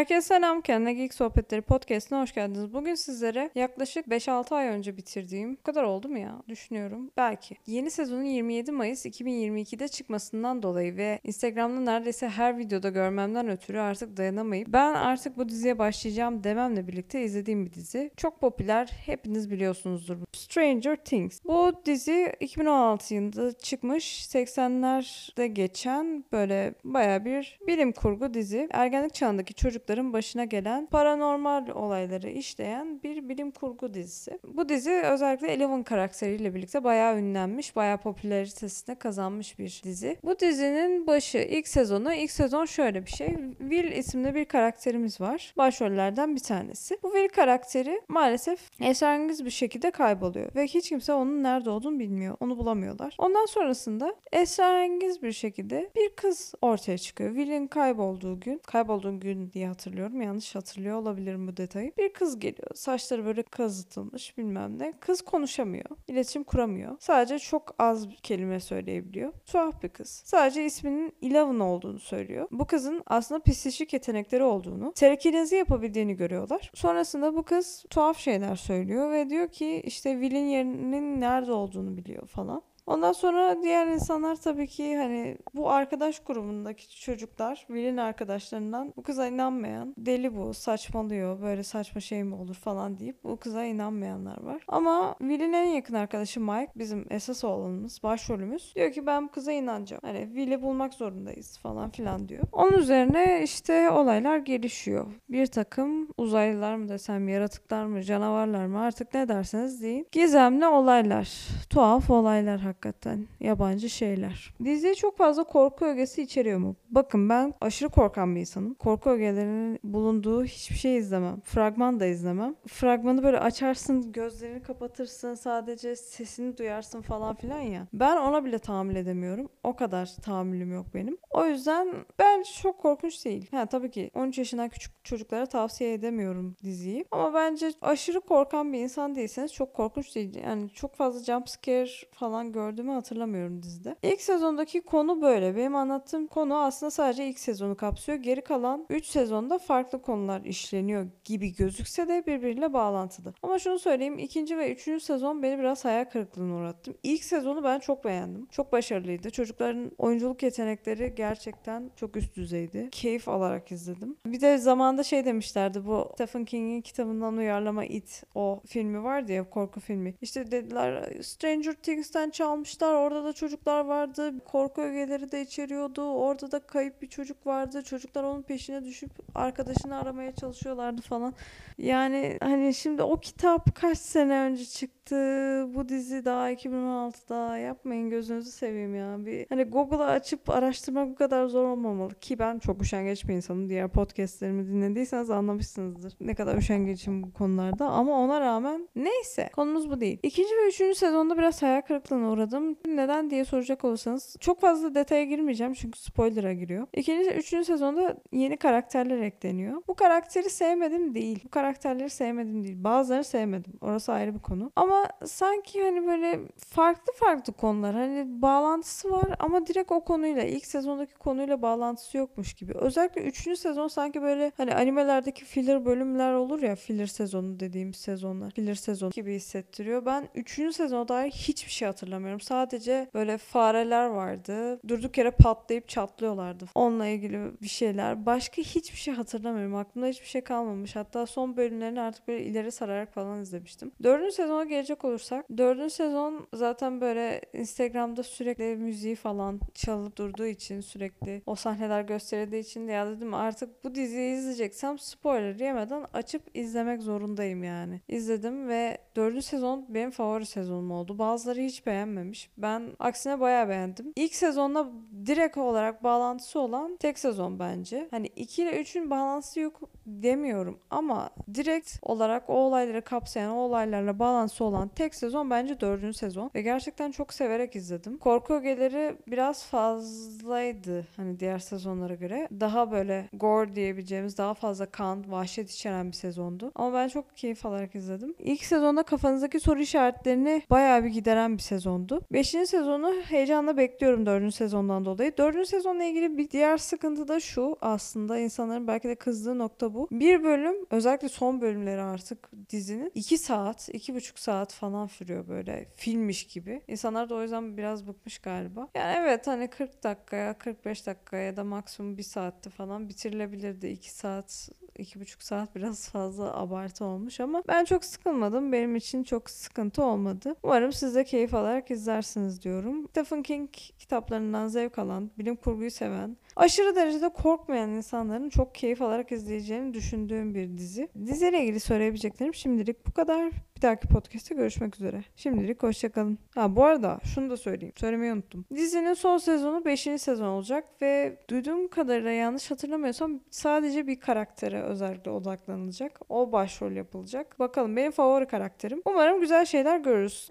Herkese selam. Kendine Geek Sohbetleri podcastine hoş geldiniz. Bugün sizlere yaklaşık 5-6 ay önce bitirdiğim, bu kadar oldu mu ya? Düşünüyorum. Belki. Yeni sezonun 27 Mayıs 2022'de çıkmasından dolayı ve Instagram'da neredeyse her videoda görmemden ötürü artık dayanamayıp ben artık bu diziye başlayacağım dememle birlikte izlediğim bir dizi. Çok popüler. Hepiniz biliyorsunuzdur. Stranger Things. Bu dizi 2016 yılında çıkmış. 80'lerde geçen böyle baya bir bilim kurgu dizi. Ergenlik çağındaki çocukların başına gelen paranormal olayları işleyen bir bilim kurgu dizisi. Bu dizi özellikle Eleven karakteriyle birlikte bayağı ünlenmiş, bayağı popülaritesine kazanmış bir dizi. Bu dizinin başı ilk sezonu, ilk sezon şöyle bir şey. Will isimli bir karakterimiz var. Başrollerden bir tanesi. Bu Will karakteri maalesef esrarengiz bir şekilde kayboluyor ve hiç kimse onun nerede olduğunu bilmiyor. Onu bulamıyorlar. Ondan sonrasında esrarengiz bir şekilde bir kız ortaya çıkıyor. Will'in kaybolduğu gün, kaybolduğu gün diye hatırlıyorum. Yanlış hatırlıyor olabilirim bu detayı. Bir kız geliyor. Saçları böyle kazıtılmış bilmem ne. Kız konuşamıyor. İletişim kuramıyor. Sadece çok az kelime söyleyebiliyor. Tuhaf bir kız. Sadece isminin Eleven olduğunu söylüyor. Bu kızın aslında psikolojik yetenekleri olduğunu, telekinezi yapabildiğini görüyorlar. Sonrasında bu kız tuhaf şeyler söylüyor ve diyor ki işte Will'in yerinin nerede olduğunu biliyor falan. Ondan sonra diğer insanlar tabii ki hani bu arkadaş grubundaki çocuklar Will'in arkadaşlarından bu kıza inanmayan deli bu saçmalıyor böyle saçma şey mi olur falan deyip bu kıza inanmayanlar var. Ama Will'in en yakın arkadaşı Mike bizim esas oğlanımız başrolümüz diyor ki ben bu kıza inanacağım. Hani Will'i bulmak zorundayız falan filan diyor. Onun üzerine işte olaylar gelişiyor. Bir takım uzaylılar mı desem yaratıklar mı canavarlar mı artık ne derseniz deyin. Gizemli olaylar. Tuhaf olaylar hakikaten. Yabancı şeyler. Dizi çok fazla korku ögesi içeriyor mu? Bakın ben aşırı korkan bir insanım. Korku ögelerinin bulunduğu hiçbir şey izlemem. Fragman da izlemem. Fragmanı böyle açarsın, gözlerini kapatırsın, sadece sesini duyarsın falan filan ya. Ben ona bile tahammül edemiyorum. O kadar tahammülüm yok benim. O yüzden ben çok korkunç değil. Ha tabii ki 13 yaşından küçük çocuklara tavsiye edemiyorum diziyi. Ama bence aşırı korkan bir insan değilseniz çok korkunç değil. Yani çok fazla jump scare falan gördüğümü hatırlamıyorum dizide. İlk sezondaki konu böyle. Benim anlattığım konu aslında sadece ilk sezonu kapsıyor. Geri kalan 3 sezonda farklı konular işleniyor gibi gözükse de birbiriyle bağlantılı. Ama şunu söyleyeyim. ikinci ve üçüncü sezon beni biraz hayal kırıklığına uğrattı. İlk sezonu ben çok beğendim. Çok başarılıydı. Çocukların oyunculuk yetenekleri gerçekten çok üst düzeydi. Keyif alarak izledim. Bir de zamanda şey demişlerdi bu Stephen King'in kitabından uyarlama It o filmi vardı ya korku filmi. İşte dediler Stranger Things'ten çalmışlar. Orada da çocuklar vardı. Korku ögeleri de içeriyordu. Orada da kayıp bir çocuk vardı. Çocuklar onun peşine düşüp arkadaşını aramaya çalışıyorlardı falan. Yani hani şimdi o kitap kaç sene önce çıktı. Bu dizi daha 2016'da. Yapmayın gözünüzü seveyim ya. Bir hani Google'a açıp araştırmak bu kadar zor olmamalı ki ben çok üşengeç bir insanım. Diğer podcastlerimi dinlediyseniz anlamışsınızdır. Ne kadar üşengeçim bu konularda ama ona rağmen neyse konumuz bu değil. İkinci ve üçüncü sezonda biraz hayal kırıklığına uğradım. Neden diye soracak olursanız çok fazla detaya girmeyeceğim çünkü spoiler'a giriyor. İkinci, üçüncü sezonda yeni karakterler ekleniyor. Bu karakteri sevmedim değil. Bu karakterleri sevmedim değil. Bazılarını sevmedim. Orası ayrı bir konu. Ama sanki hani böyle farklı farklı konular. Hani bağlantısı var ama direkt o konuyla ilk sezondaki konuyla bağlantısı yokmuş gibi. Özellikle üçüncü sezon sanki böyle hani animelerdeki filler bölümler olur ya filler sezonu dediğimiz sezonlar. Filler sezon gibi hissettiriyor. Ben üçüncü sezona dair hiçbir şey hatırlamıyorum. Sadece böyle fareler vardı. Durduk yere patlayıp çatlıyorlardı. Onunla ilgili bir şeyler. Başka hiçbir şey hatırlamıyorum. Aklımda hiçbir şey kalmamış. Hatta son bölümlerini artık böyle ileri sararak falan izlemiştim. Dördüncü sezona gelecek olursak. Dördüncü sezon zaten böyle Instagram'da sürekli müziği falan çalıp durduğu için sürekli o sahneler gösterildiği için ya dedim artık bu diziyi izleyeceksem spoiler yemeden açıp izlemek zorundayım yani. İzledim ve dördüncü sezon benim favori sezonum oldu. Bazıları hiç beğenmemiş. Ben aksine bayağı beğendim. İlk sezonla direkt olarak bağlantısı olan tek sezon bence. Hani 2 ile 3'ün bağlantısı yok demiyorum ama direkt olarak o olayları kapsayan, o olaylarla bağlantısı olan tek sezon bence dördüncü sezon. Ve gerçekten çok severek izledim. Korku ögeleri biraz fazlaydı hani diğer sezonlara göre. Daha böyle gore diyebileceğimiz daha fazla kan, vahşet içeren bir sezondu. Ama ben çok keyif alarak izledim. İlk sezonda kafanızdaki soru işaretlerini bayağı bir gideren bir sezondu. Beşinci sezonu heyecanla bekliyorum dördüncü sezondan dolayı. Dördüncü sezonla ilgili bir diğer sıkıntı da şu aslında insanların belki de kızdığı nokta bu. Bir bölüm özellikle son bölümleri artık dizinin 2 saat, iki buçuk saat falan sürüyor böyle filmmiş gibi. İnsanlar da o yüzden biraz bıkmış galiba. Yani evet hani 40 dakikaya, 45 dakikaya ya da maksimum 1 saatte falan bitirilebilirdi. 2 saat iki buçuk saat biraz fazla abartı olmuş ama ben çok sıkılmadım. Benim için çok sıkıntı olmadı. Umarım siz de keyif alarak izlersiniz diyorum. Stephen King kitaplarından zevk alan, bilim kurguyu seven, aşırı derecede korkmayan insanların çok keyif alarak izleyeceğini düşündüğüm bir dizi. Diziyle ilgili söyleyebileceklerim şimdilik bu kadar. Bir dahaki podcast'te görüşmek üzere. Şimdilik hoşçakalın. Ha bu arada şunu da söyleyeyim. Söylemeyi unuttum. Dizinin son sezonu 5. sezon olacak ve duyduğum kadarıyla yanlış hatırlamıyorsam sadece bir karaktere özellikle odaklanılacak. O başrol yapılacak. Bakalım benim favori karakterim. Umarım güzel şeyler görürüz.